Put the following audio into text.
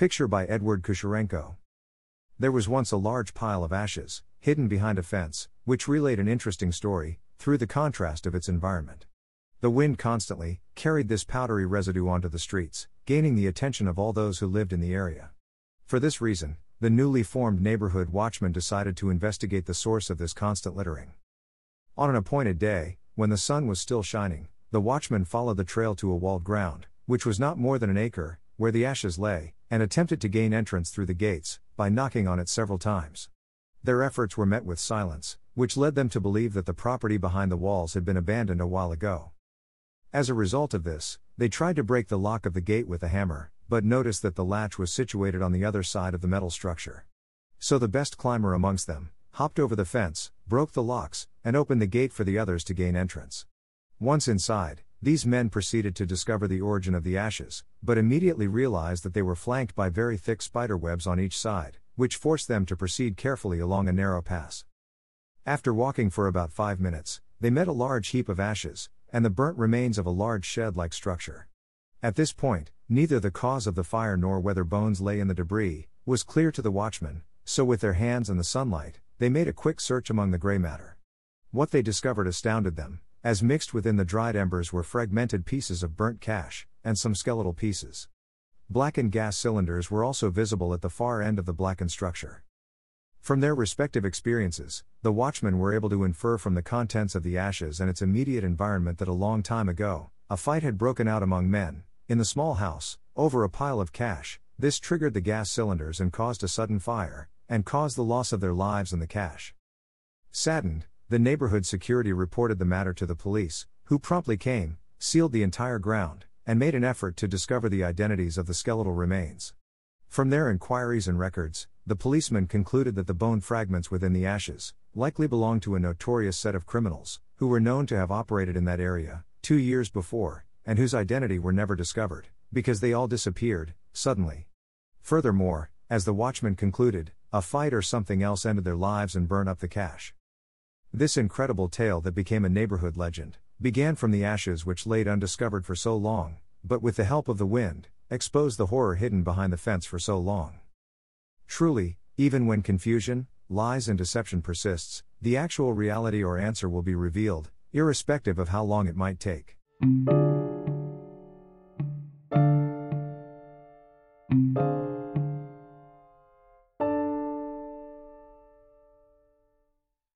Picture by Edward Kusherenko. There was once a large pile of ashes, hidden behind a fence, which relayed an interesting story, through the contrast of its environment. The wind constantly carried this powdery residue onto the streets, gaining the attention of all those who lived in the area. For this reason, the newly formed neighborhood watchman decided to investigate the source of this constant littering. On an appointed day, when the sun was still shining, the watchman followed the trail to a walled ground, which was not more than an acre, where the ashes lay, and attempted to gain entrance through the gates, by knocking on it several times. Their efforts were met with silence, which led them to believe that the property behind the walls had been abandoned a while ago. As a result of this, they tried to break the lock of the gate with a hammer, but noticed that the latch was situated on the other side of the metal structure. So the best climber amongst them hopped over the fence, broke the locks, and opened the gate for the others to gain entrance. Once inside, these men proceeded to discover the origin of the ashes, but immediately realized that they were flanked by very thick spider webs on each side, which forced them to proceed carefully along a narrow pass. After walking for about five minutes, they met a large heap of ashes, and the burnt remains of a large shed like structure. At this point, neither the cause of the fire nor whether bones lay in the debris was clear to the watchmen, so with their hands and the sunlight, they made a quick search among the gray matter. What they discovered astounded them, as mixed within the dried embers were fragmented pieces of burnt cash, and some skeletal pieces. Blackened gas cylinders were also visible at the far end of the blackened structure. From their respective experiences, the watchmen were able to infer from the contents of the ashes and its immediate environment that a long time ago, a fight had broken out among men, in the small house, over a pile of cash. This triggered the gas cylinders and caused a sudden fire, and caused the loss of their lives and the cash. Saddened, the neighborhood security reported the matter to the police, who promptly came, sealed the entire ground, and made an effort to discover the identities of the skeletal remains. From their inquiries and records, the policemen concluded that the bone fragments within the ashes likely belonged to a notorious set of criminals, who were known to have operated in that area two years before, and whose identity were never discovered, because they all disappeared, suddenly. Furthermore, as the watchman concluded, a fight or something else ended their lives and burned up the cash. This incredible tale that became a neighborhood legend began from the ashes which laid undiscovered for so long, but with the help of the wind, exposed the horror hidden behind the fence for so long. Truly, even when confusion, lies, and deception persists, the actual reality or answer will be revealed, irrespective of how long it might take.